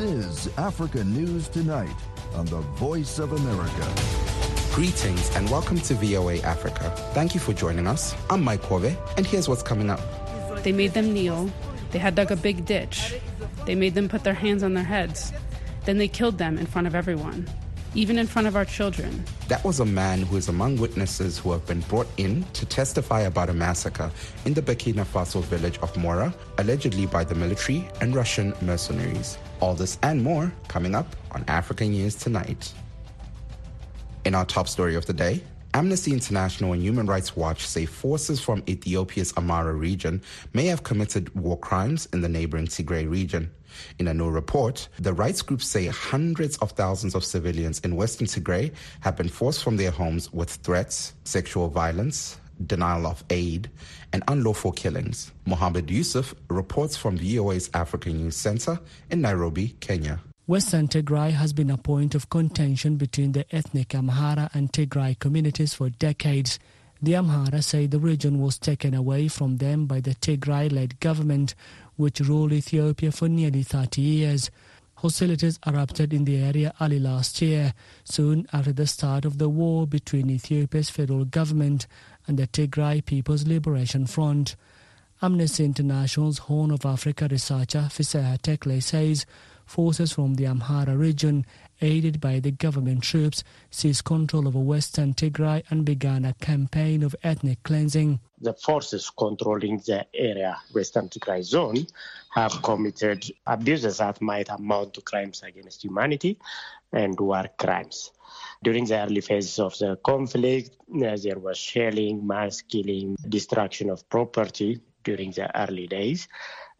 is Africa News Tonight on the Voice of America. Greetings and welcome to VOA Africa. Thank you for joining us. I'm Mike Kove, and here's what's coming up. They made them kneel. They had dug a big ditch. They made them put their hands on their heads. Then they killed them in front of everyone, even in front of our children. That was a man who is among witnesses who have been brought in to testify about a massacre in the Burkina Faso village of Mora, allegedly by the military and Russian mercenaries. All this and more coming up on African News Tonight. In our top story of the day, Amnesty International and Human Rights Watch say forces from Ethiopia's Amhara region may have committed war crimes in the neighboring Tigray region. In a new report, the rights groups say hundreds of thousands of civilians in western Tigray have been forced from their homes with threats, sexual violence, denial of aid, and unlawful killings. Mohammed Yusuf reports from VOA's African News Center in Nairobi, Kenya. Western Tigray has been a point of contention between the ethnic Amhara and Tigray communities for decades. The Amhara say the region was taken away from them by the Tigray led government, which ruled Ethiopia for nearly 30 years. Hostilities erupted in the area early last year, soon after the start of the war between Ethiopia's federal government and the Tigray People's Liberation Front. Amnesty International's Horn of Africa researcher Fiseha Tekle says forces from the Amhara region, aided by the government troops, seized control over western Tigray and began a campaign of ethnic cleansing. The forces controlling the area, western Tigray zone, have committed abuses that might amount to crimes against humanity and war crimes. During the early phases of the conflict, uh, there was shelling, mass killing, destruction of property during the early days.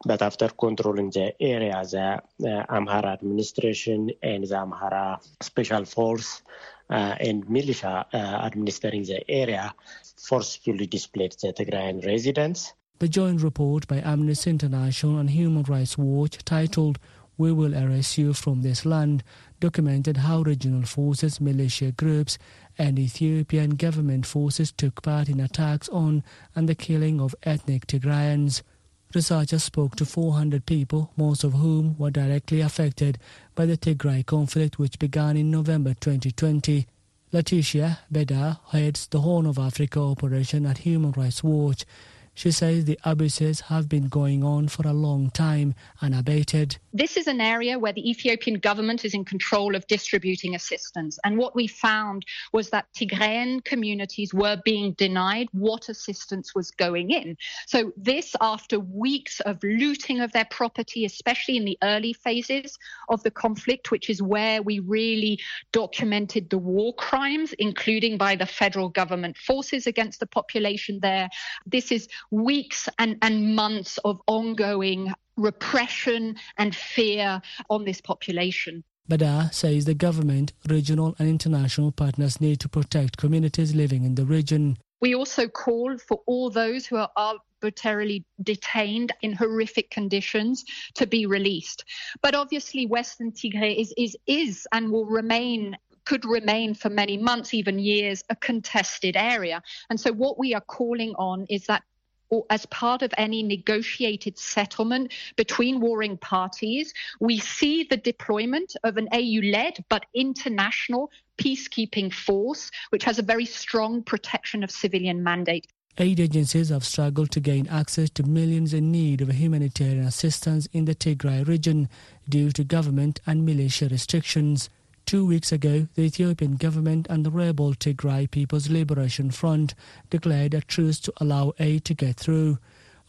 But after controlling the area, the uh, Amhara administration and the Amhara special force uh, and militia uh, administering the area forcefully displaced the Tigrayan residents. The joint report by Amnesty International and Human Rights Watch titled We Will Erase You from This Land documented how regional forces, militia groups, and Ethiopian government forces took part in attacks on and the killing of ethnic Tigrayans. Researchers spoke to 400 people, most of whom were directly affected by the Tigray conflict, which began in November 2020. Laetitia Bader heads the Horn of Africa operation at Human Rights Watch. She says the abuses have been going on for a long time unabated. This is an area where the Ethiopian government is in control of distributing assistance. And what we found was that Tigrayan communities were being denied what assistance was going in. So, this after weeks of looting of their property, especially in the early phases of the conflict, which is where we really documented the war crimes, including by the federal government forces against the population there. This is weeks and, and months of ongoing repression and fear on this population. Bader says the government, regional and international partners need to protect communities living in the region. We also call for all those who are arbitrarily detained in horrific conditions to be released. But obviously, Western Tigray is, is, is and will remain could remain for many months, even years, a contested area. And so, what we are calling on is that or as part of any negotiated settlement between warring parties, we see the deployment of an AU led but international peacekeeping force, which has a very strong protection of civilian mandate. Aid agencies have struggled to gain access to millions in need of humanitarian assistance in the Tigray region due to government and militia restrictions. Two weeks ago, the Ethiopian government and the rebel Tigray People's Liberation Front declared a truce to allow aid to get through.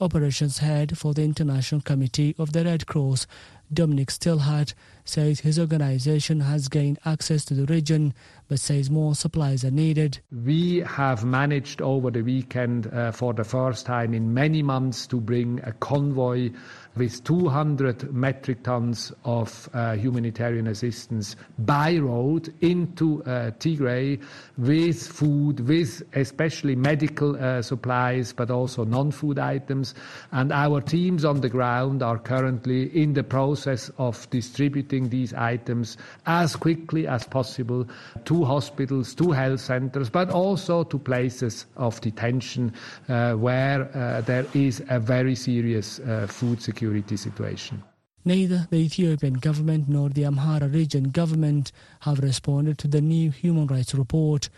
Operations head for the International Committee of the Red Cross, Dominik Stillhart, says his organization has gained access to the region but says more supplies are needed. We have managed over the weekend uh, for the first time in many months to bring a convoy with 200 metric tons of uh, humanitarian assistance by road into uh, Tigray with food, with especially medical uh, supplies, but also non-food items. And our teams on the ground are currently in the process of distributing these items as quickly as possible to hospitals, to health centers, but also to places of detention uh, where uh, there is a very serious uh, food security situation. Neither the Ethiopian government nor the Amhara region government have responded to the new human rights report.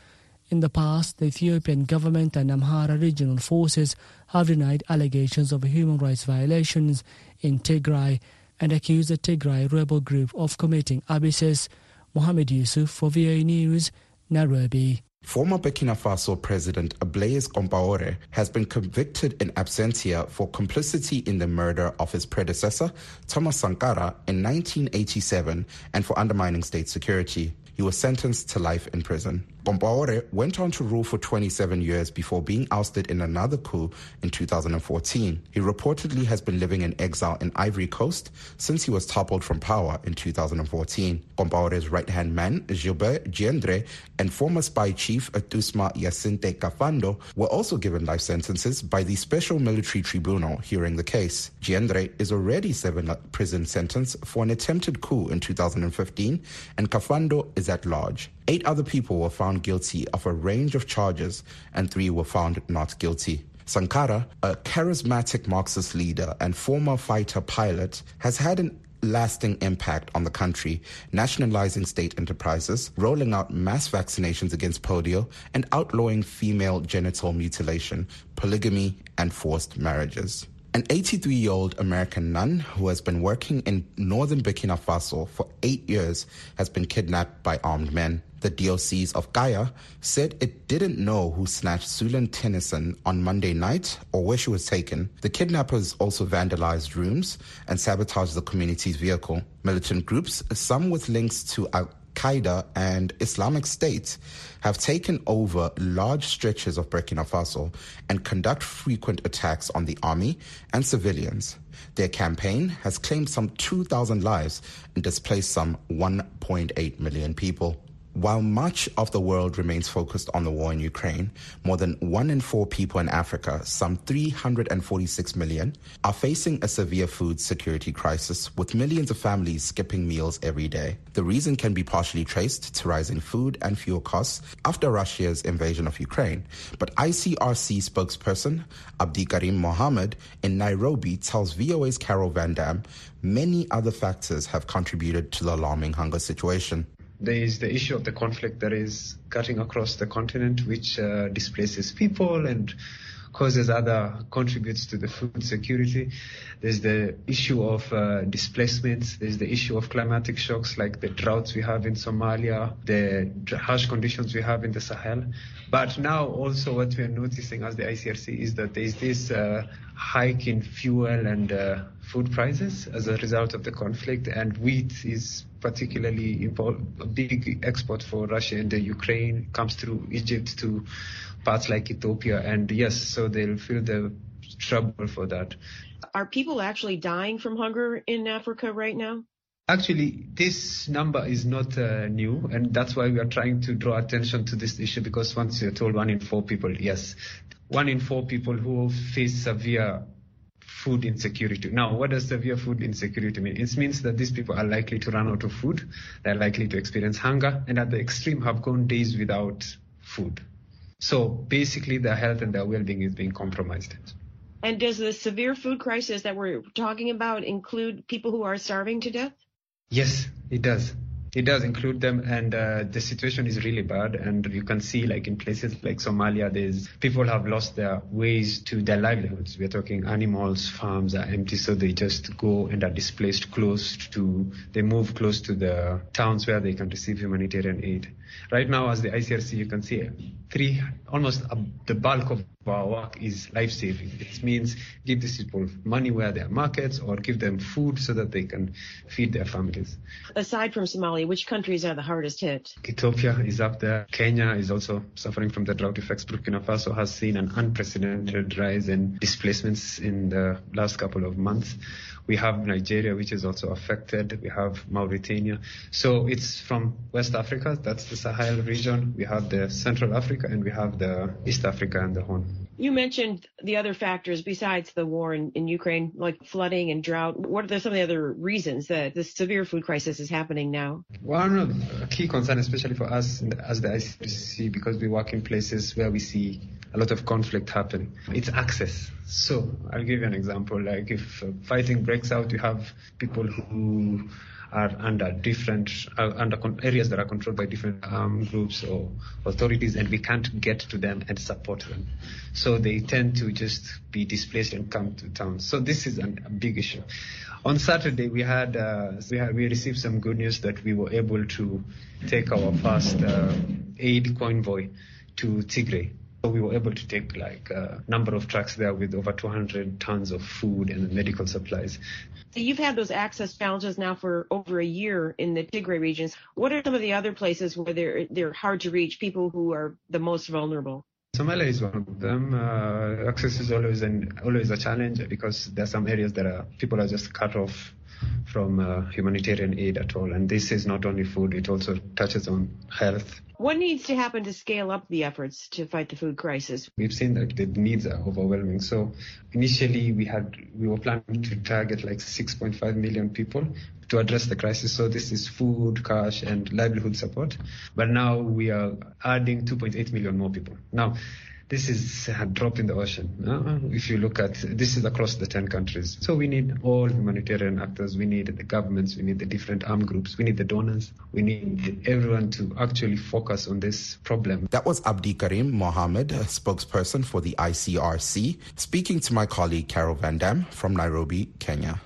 In the past, the Ethiopian government and Amhara regional forces have denied allegations of human rights violations in Tigray and accused the Tigray rebel group of committing abuses. Mohamed Yusuf for VOA News, Nairobi. Former Burkina Faso President Blaise Compaore has been convicted in absentia for complicity in the murder of his predecessor, Thomas Sankara, in 1987 and for undermining state security. He was sentenced to life in prison. Compaore went on to rule for 27 years before being ousted in another coup in 2014. He reportedly has been living in exile in Ivory Coast since he was toppled from power in 2014. Compaore's right-hand man, Gilbert Diendéré, and former spy chief Atusma Hyacinthe Kafando were also given life sentences by the Special Military Tribunal hearing the case. Diendéré is already serving a prison sentence for an attempted coup in 2015, and Kafando is at large. Eight other people were found guilty of a range of charges, and three were found not guilty. Sankara, a charismatic Marxist leader and former fighter pilot, has had an lasting impact on the country, nationalizing state enterprises, rolling out mass vaccinations against polio, and outlawing female genital mutilation, polygamy, and forced marriages. An 83 year old American nun who has been working in northern Burkina Faso for eight years has been kidnapped by armed men. The diocese of Kaya said it didn't know who snatched Suellen Tennyson on Monday night or where she was taken. The kidnappers also vandalized rooms and sabotaged the community's vehicle. Militant groups, some with links to Al Qaeda and Islamic State have taken over large stretches of Burkina Faso and conduct frequent attacks on the army and civilians. Their campaign has claimed some 2,000 lives and displaced some 1.8 million people. While much of the world remains focused on the war in Ukraine, more than one in four people in Africa, some 346 million, are facing a severe food security crisis, with millions of families skipping meals every day. The reason can be partially traced to rising food and fuel costs after Russia's invasion of Ukraine. But ICRC spokesperson Abdi Karim Mohammed in Nairobi tells VOA's Carol Van Dam many other factors have contributed to the alarming hunger situation. There is the issue of the conflict that is cutting across the continent, which uh, displaces people and causes other contributes to the food security. There's the issue of uh, displacements. There's the issue of climatic shocks like the droughts we have in Somalia, the harsh conditions we have in the Sahel. But now also what we are noticing as the ICRC is that there is this uh, hike in fuel and uh, food prices as a result of the conflict, and wheat is particularly a big export for Russia and the Ukraine comes through Egypt to parts like Ethiopia, and yes, so they'll feel the trouble for that. Are people actually dying from hunger in Africa right now? Actually, this number is not uh, new, and that's why we are trying to draw attention to this issue because once you're told one in four people, yes, one in four people who face severe food insecurity. Now, what does severe food insecurity mean? It means that these people are likely to run out of food, they're likely to experience hunger, and at the extreme have gone days without food. So basically, their health and their well-being is being compromised. And does the severe food crisis that we're talking about include people who are starving to death? Yes, it does. It does include them, and uh, the situation is really bad. And you can see, like in places like Somalia, there's people have lost their ways to their livelihoods. We're talking animals, farms are empty, so they just go and are displaced close to. They move close to the towns where they can receive humanitarian aid. Right now, as the ICRC, you can see three almost uh, the bulk of our work is life saving. It means give these people money where there are markets or give them food so that they can feed their families. Aside from Somalia, which countries are the hardest hit? Ethiopia is up there. Kenya is also suffering from the drought effects. Burkina Faso has seen an unprecedented rise in displacements in the last couple of months. We have Nigeria, which is also affected. We have Mauritania. So it's from West Africa, that's the Sahel region. We have the Central Africa and we have the East Africa and the Horn. You mentioned the other factors besides the war in, in Ukraine, like flooding and drought. What are some of the other reasons that the severe food crisis is happening now? One of the key concern, especially for us as the ICRC, because we work in places where we see a lot of conflict happening. It's access. So I'll give you an example. Like if fighting breaks out, you have people who are under different uh, under con- areas that are controlled by different um, groups or authorities, and we can't get to them and support them. So they tend to just be displaced and come to town. So this is an, a big issue. On Saturday, we had uh, we had we received some good news that we were able to take our first uh, aid convoy to Tigray. So we were able to take like a number of trucks there with over 200 tons of food and medical supplies. So you've had those access challenges now for over a year in the Tigray regions. What are some of the other places where they're they're hard to reach? People who are the most vulnerable. Somalia is one of them. Uh, access is always an always a challenge because there are some areas that are people are just cut off from uh, humanitarian aid at all. And this is not only food; it also touches on health. What needs to happen to scale up the efforts to fight the food crisis? We've seen that the needs are overwhelming. So initially, we had we were planning to target like 6.5 million people to address the crisis. So this is food, cash, and livelihood support. But now we are adding 2.8 million more people. Now, this is a drop in the ocean. Uh, if you look at this is across the 10 countries. So we need all humanitarian actors. We need the governments. We need the different armed groups. We need the donors. We need everyone to actually focus on this problem. That was Abdi Karim Mohammed, spokesperson for the ICRC, speaking to my colleague Carol Van Dam from Nairobi, Kenya.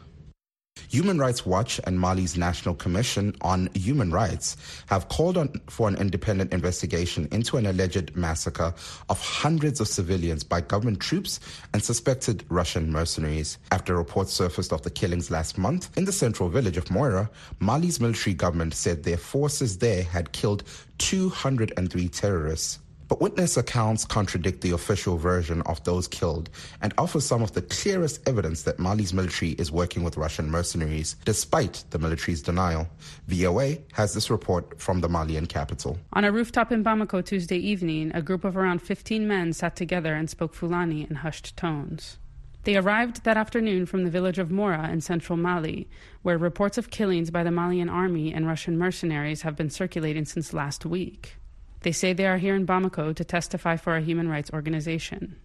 Human Rights Watch and Mali's National Commission on Human Rights have called for an independent investigation into an alleged massacre of hundreds of civilians by government troops and suspected Russian mercenaries. After reports surfaced of the killings last month in the central village of Mora, Mali's military government said their forces there had killed 203 terrorists. But witness accounts contradict the official version of those killed and offer some of the clearest evidence that Mali's military is working with Russian mercenaries, despite the military's denial. VOA has this report from the Malian capital. On a rooftop in Bamako Tuesday evening, a group of around 15 men sat together and spoke Fulani in hushed tones. They arrived that afternoon from the village of Mora in central Mali, where reports of killings by the Malian army and Russian mercenaries have been circulating since last week. They say they are here in Bamako to testify for a human rights organization.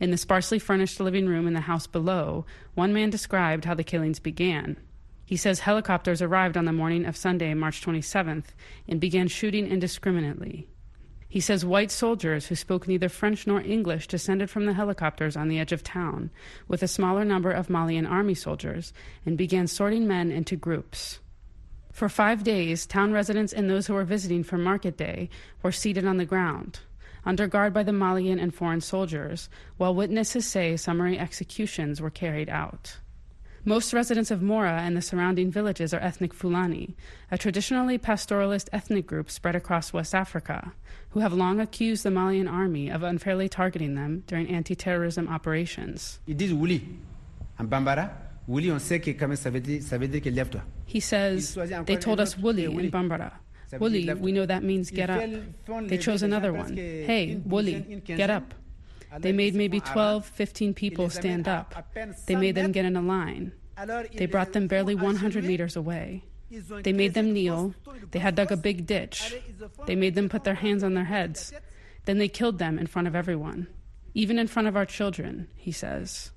In the sparsely furnished living room in the house below, one man described how the killings began. He says helicopters arrived on the morning of Sunday, March 27th, and began shooting indiscriminately. He says white soldiers who spoke neither French nor English descended from the helicopters on the edge of town with a smaller number of Malian army soldiers and began sorting men into groups. For five days, town residents and those who were visiting for market day were seated on the ground, under guard by the Malian and foreign soldiers, while witnesses say summary executions were carried out. Most residents of Mora and the surrounding villages are ethnic Fulani, a traditionally pastoralist ethnic group spread across West Africa, who have long accused the Malian army of unfairly targeting them during anti terrorism operations. It is Wuli en Bambara. Wuli, on sait que quand ça veut dire, ça veut dire que lève-toi. He says, They told us Wuli in Bambara. Wuli, we know that means get up. They chose another one. Hey, Wuli, get up. They made maybe 12, 15 people stand up. They made them get in a line. They brought them barely 100 meters away. They made them kneel. They had dug a big ditch. They made them put their hands on their heads. Then they killed them in front of everyone, even in front of our children, he says.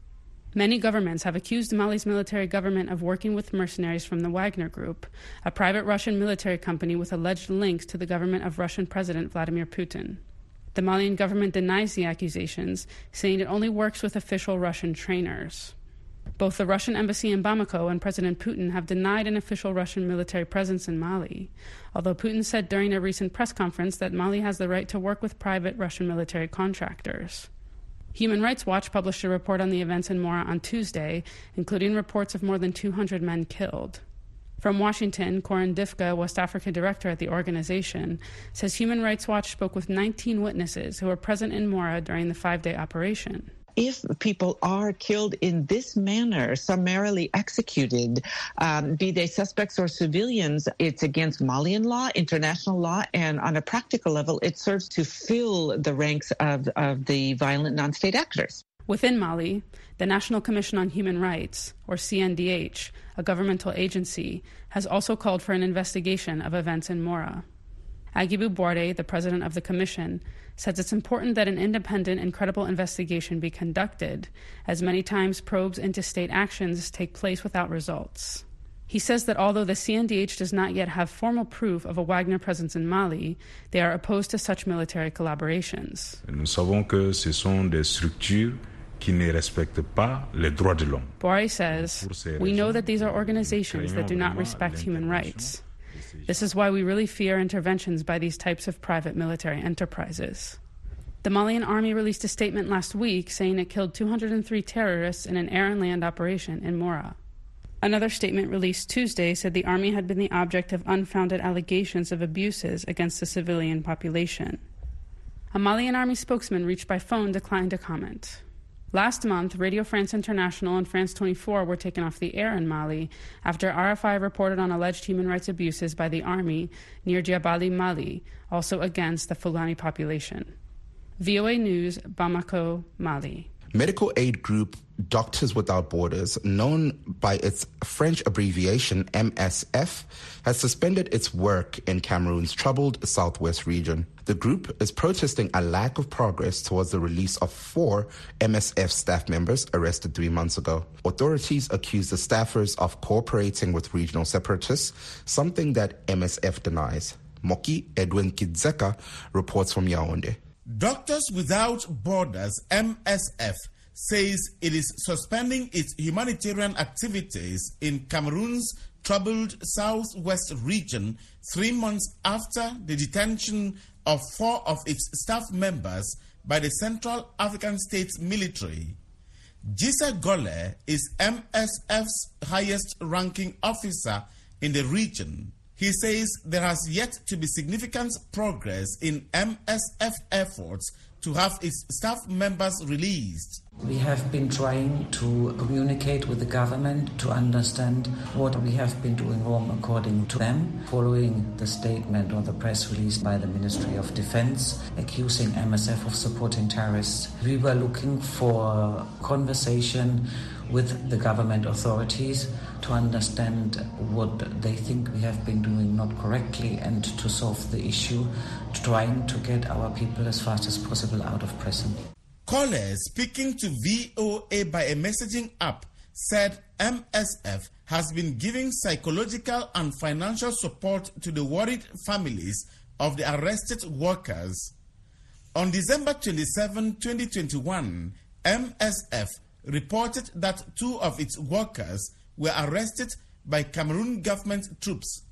Many governments have accused Mali's military government of working with mercenaries from the Wagner Group, a private Russian military company with alleged links to the government of Russian President Vladimir Putin. The Malian government denies the accusations, saying it only works with official Russian trainers. Both the Russian embassy in Bamako and President Putin have denied an official Russian military presence in Mali, although Putin said during a recent press conference that Mali has the right to work with private Russian military contractors. Human Rights Watch published a report on the events in Mora on Tuesday, including reports of more than 200 men killed. From Washington, Corinne Dufka, West Africa director at the organization, says Human Rights Watch spoke with 19 witnesses who were present in Mora during the five day operation if people are killed in this manner, summarily executed, um, be they suspects or civilians, it's against Malian law, international law, and on a practical level, it serves to fill the ranks of, of the violent non state actors. Within Mali, the National Commission on Human Rights, or CNDH, a governmental agency, has also called for an investigation of events in Mora. Aguibou Bouaré, the president of the commission, says it's important that an independent and credible investigation be conducted, as many times probes into state actions take place without results. He says that although the CNDH does not yet have formal proof of a Wagner presence in Mali, they are opposed to such military collaborations. Nous savons que ce sont des structures qui ne respectent pas les droits de l'homme. Bouaré says, We know that these are organizations that do not respect human rights. This is why we really fear interventions by these types of private military enterprises. The Malian army released a statement last week saying it killed 203 terrorists in an air and land operation in Mora. Another statement released Tuesday said the army had been the object of unfounded allegations of abuses against the civilian population. A Malian army spokesman reached by phone declined to comment. Last month, Radio France International and France 24 were taken off the air in Mali after RFI reported on alleged human rights abuses by the army near Diabaly, Mali, also against the Fulani population. VOA News, Bamako, Mali. Medical aid group Doctors Without Borders, known by its French abbreviation MSF, has suspended its work in Cameroon's troubled southwest region. The group is protesting a lack of progress towards the release of four MSF staff members arrested three months ago. Authorities accuse the staffers of cooperating with regional separatists, something that MSF denies. Moki Edwin Kindzeka reports from Yaoundé. Doctors Without Borders, MSF, says it is suspending its humanitarian activities in Cameroon's troubled southwest region three months after the detention of four of its staff members by the Central African States military. Gisa Gole is MSF's highest ranking officer in the region. He says there has yet to be significant progress in MSF efforts to have its staff members released. We have been trying to communicate with the government to understand what we have been doing wrong according to them, following the statement or the press release by the Ministry of Defense accusing MSF of supporting terrorists. We were looking for conversation with the government authorities to understand what they think we have been doing not correctly and to solve the issue, trying to get our people as fast as possible out of prison. Callers speaking to VOA by a messaging app said MSF has been giving psychological and financial support to the worried families of the arrested workers. On December 27, 2021, MSF reported that two of its workers were arrested by Cameroon government troops.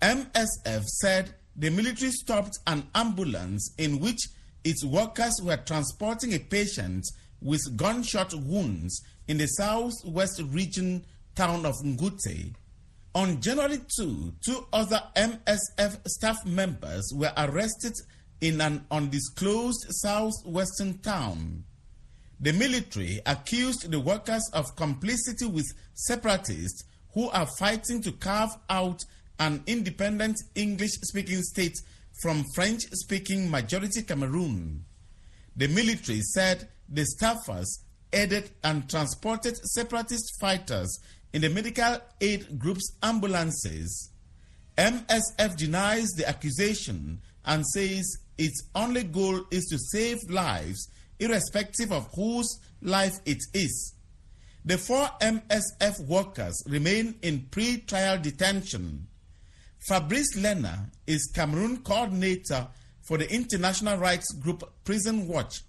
MSF said the military stopped an ambulance in which its workers were transporting a patient with gunshot wounds in the southwest region town of Ngute. On January 2, two other MSF staff members were arrested in an undisclosed southwestern town. The military accused the workers of complicity with separatists who are fighting to carve out an independent English speaking state from French speaking majority Cameroon. The military said the staffers aided and transported separatist fighters in the medical aid group's ambulances. MSF denies the accusation and says its only goal is to save lives irrespective of whose life it is. The four MSF workers remain in pre trial detention. Fabrice Lena is Cameroon coordinator for the international rights group Prison Watch.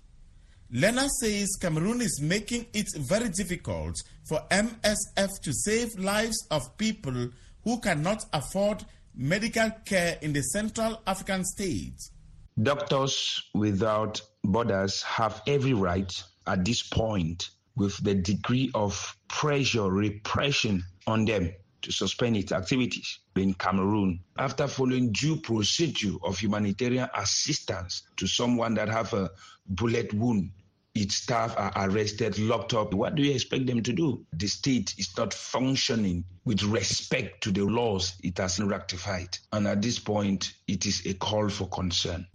Lena says Cameroon is making it very difficult for MSF to save lives of people who cannot afford medical care in the Central African states. Doctors Without Borders have every right at this point, with the degree of pressure, repression on them to suspend its activities in Cameroon after following due procedure of humanitarian assistance to someone that have a bullet wound. Its staff are arrested, locked up. What do you expect them to do? The state is not functioning with respect to the laws it has rectified. And at this point, it is a call for concern.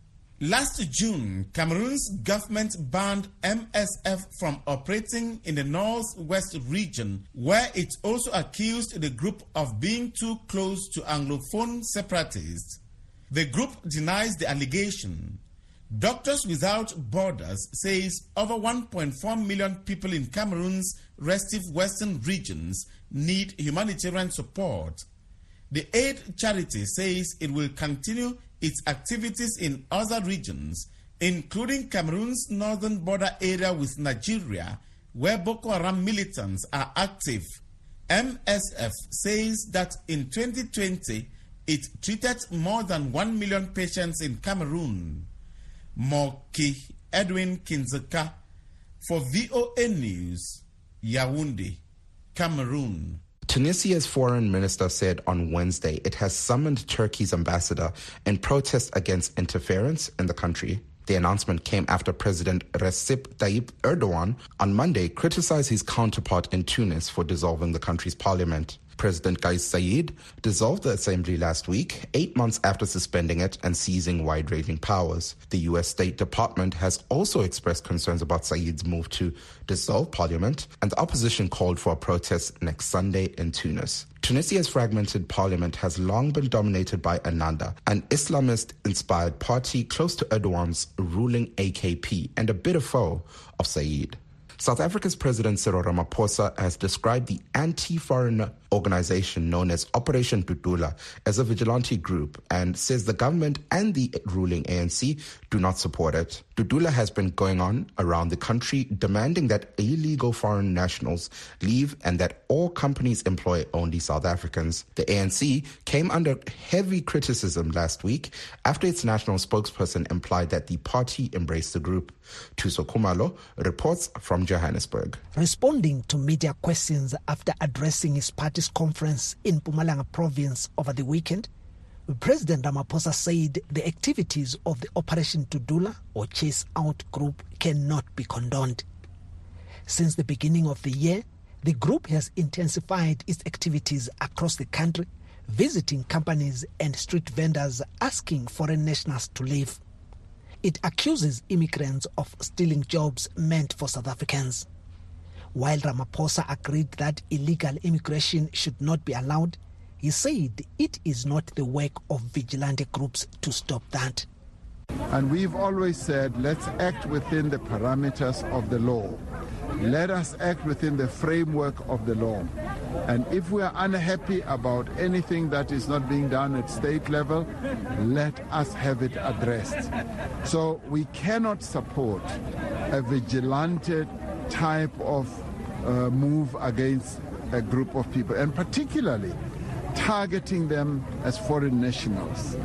Last June, Cameroon's government banned MSF from operating in the northwest region, where it also accused the group of being too close to Anglophone separatists. The group denies the allegation. Doctors Without Borders says over 1.4 million people in Cameroon's restive western regions need humanitarian support. The aid charity says it will continue its activities in other regions, including Cameroon's northern border area with Nigeria, where Boko Haram militants are active. MSF says that in 2020, it treated more than 1 million patients in Cameroon. Moki Edwin Kindzeka for VOA News, Yaoundé, Cameroon. Tunisia's foreign minister said on Wednesday it has summoned Turkey's ambassador in protest against interference in the country. The announcement came after President Recep Tayyip Erdogan on Monday criticized his counterpart in Tunis for dissolving the country's parliament. President Kais Saied dissolved the assembly last week, eight months after suspending it and seizing wide ranging powers. The U.S. State Department has also expressed concerns about Saied's move to dissolve parliament, and the opposition called for a protest next Sunday in Tunis. Tunisia's fragmented parliament has long been dominated by Ennahda, an Islamist inspired party close to Erdogan's ruling AKP and a bitter foe of Saied. South Africa's President Cyril Ramaphosa has described the anti-foreign organization known as Operation Dudula as a vigilante group and says the government and the ruling ANC do not support it. Dudula has been going on around the country demanding that illegal foreign nationals leave and that all companies employ only South Africans. The ANC came under heavy criticism last week after its national spokesperson implied that the party embraced the group. Thuso Khumalo reports from Johannesburg. Responding to media questions after addressing his conference in Mpumalanga province over the weekend, President Ramaphosa said the activities of the Operation Dudula or Chase Out group cannot be condoned. Since the beginning of the year, the group has intensified its activities across the country, visiting companies and street vendors asking foreign nationals to leave. It accuses immigrants of stealing jobs meant for South Africans. While Ramaphosa agreed that illegal immigration should not be allowed, he said it is not the work of vigilante groups to stop that. And we've always said, let's act within the parameters of the law. Let us act within the framework of the law. And if we are unhappy about anything that is not being done at state level, let us have it addressed. So we cannot support a vigilante type of uh, move against a group of people, and particularly targeting them as foreign nationals.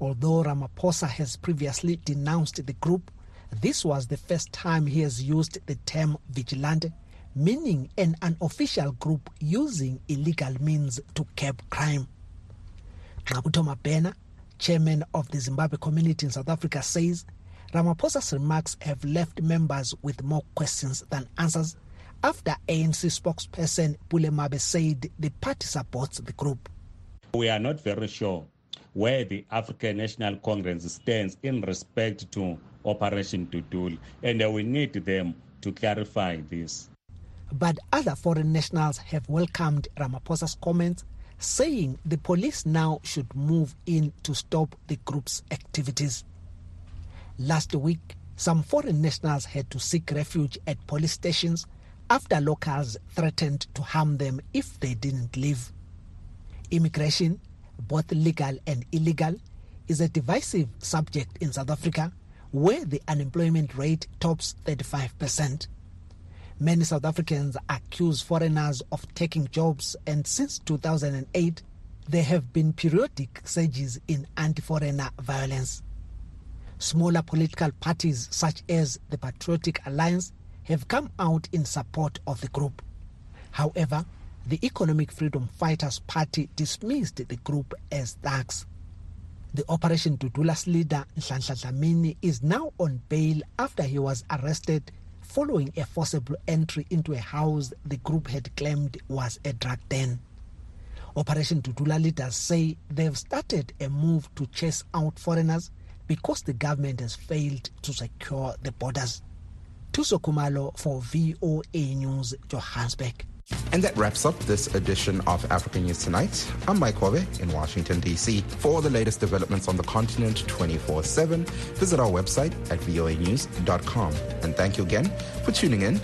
Although Ramaphosa has previously denounced the group, this was the first time he has used the term vigilante, meaning an unofficial group using illegal means to curb crime. Ngqabutho Mabhena, chairman of the Zimbabwe community in South Africa, says Ramaphosa's remarks have left members with more questions than answers after ANC spokesperson Pule Mabe said the party supports the group. We are not very sure where the African National Congress stands in respect to Operation Dudula, and we need them to clarify this. But other foreign nationals have welcomed Ramaphosa's comments, saying the police now should move in to stop the group's activities. Last week, some foreign nationals had to seek refuge at police stations after locals threatened to harm them if they didn't leave. Immigration, both legal and illegal, is a divisive subject in South Africa where the unemployment rate tops 35%. Many South Africans accuse foreigners of taking jobs, and since 2008, there have been periodic surges in anti foreigner violence. Smaller political parties, such as the Patriotic Alliance, have come out in support of the group. However, the Economic Freedom Fighters Party dismissed the group as thugs. The Operation Dudula's leader, Nhlanhla Dlamini, is now on bail after he was arrested following a forcible entry into a house the group had claimed was a drug den. Operation Dudula leaders say they've started a move to chase out foreigners because the government has failed to secure the borders. Thuso Khumalo for VOA News, Johannesburg. And that wraps up this edition of African News Tonight. I'm Mike Wabe in Washington, D.C. For the latest developments on the continent 24 7, visit our website at voanews.com. And thank you again for tuning in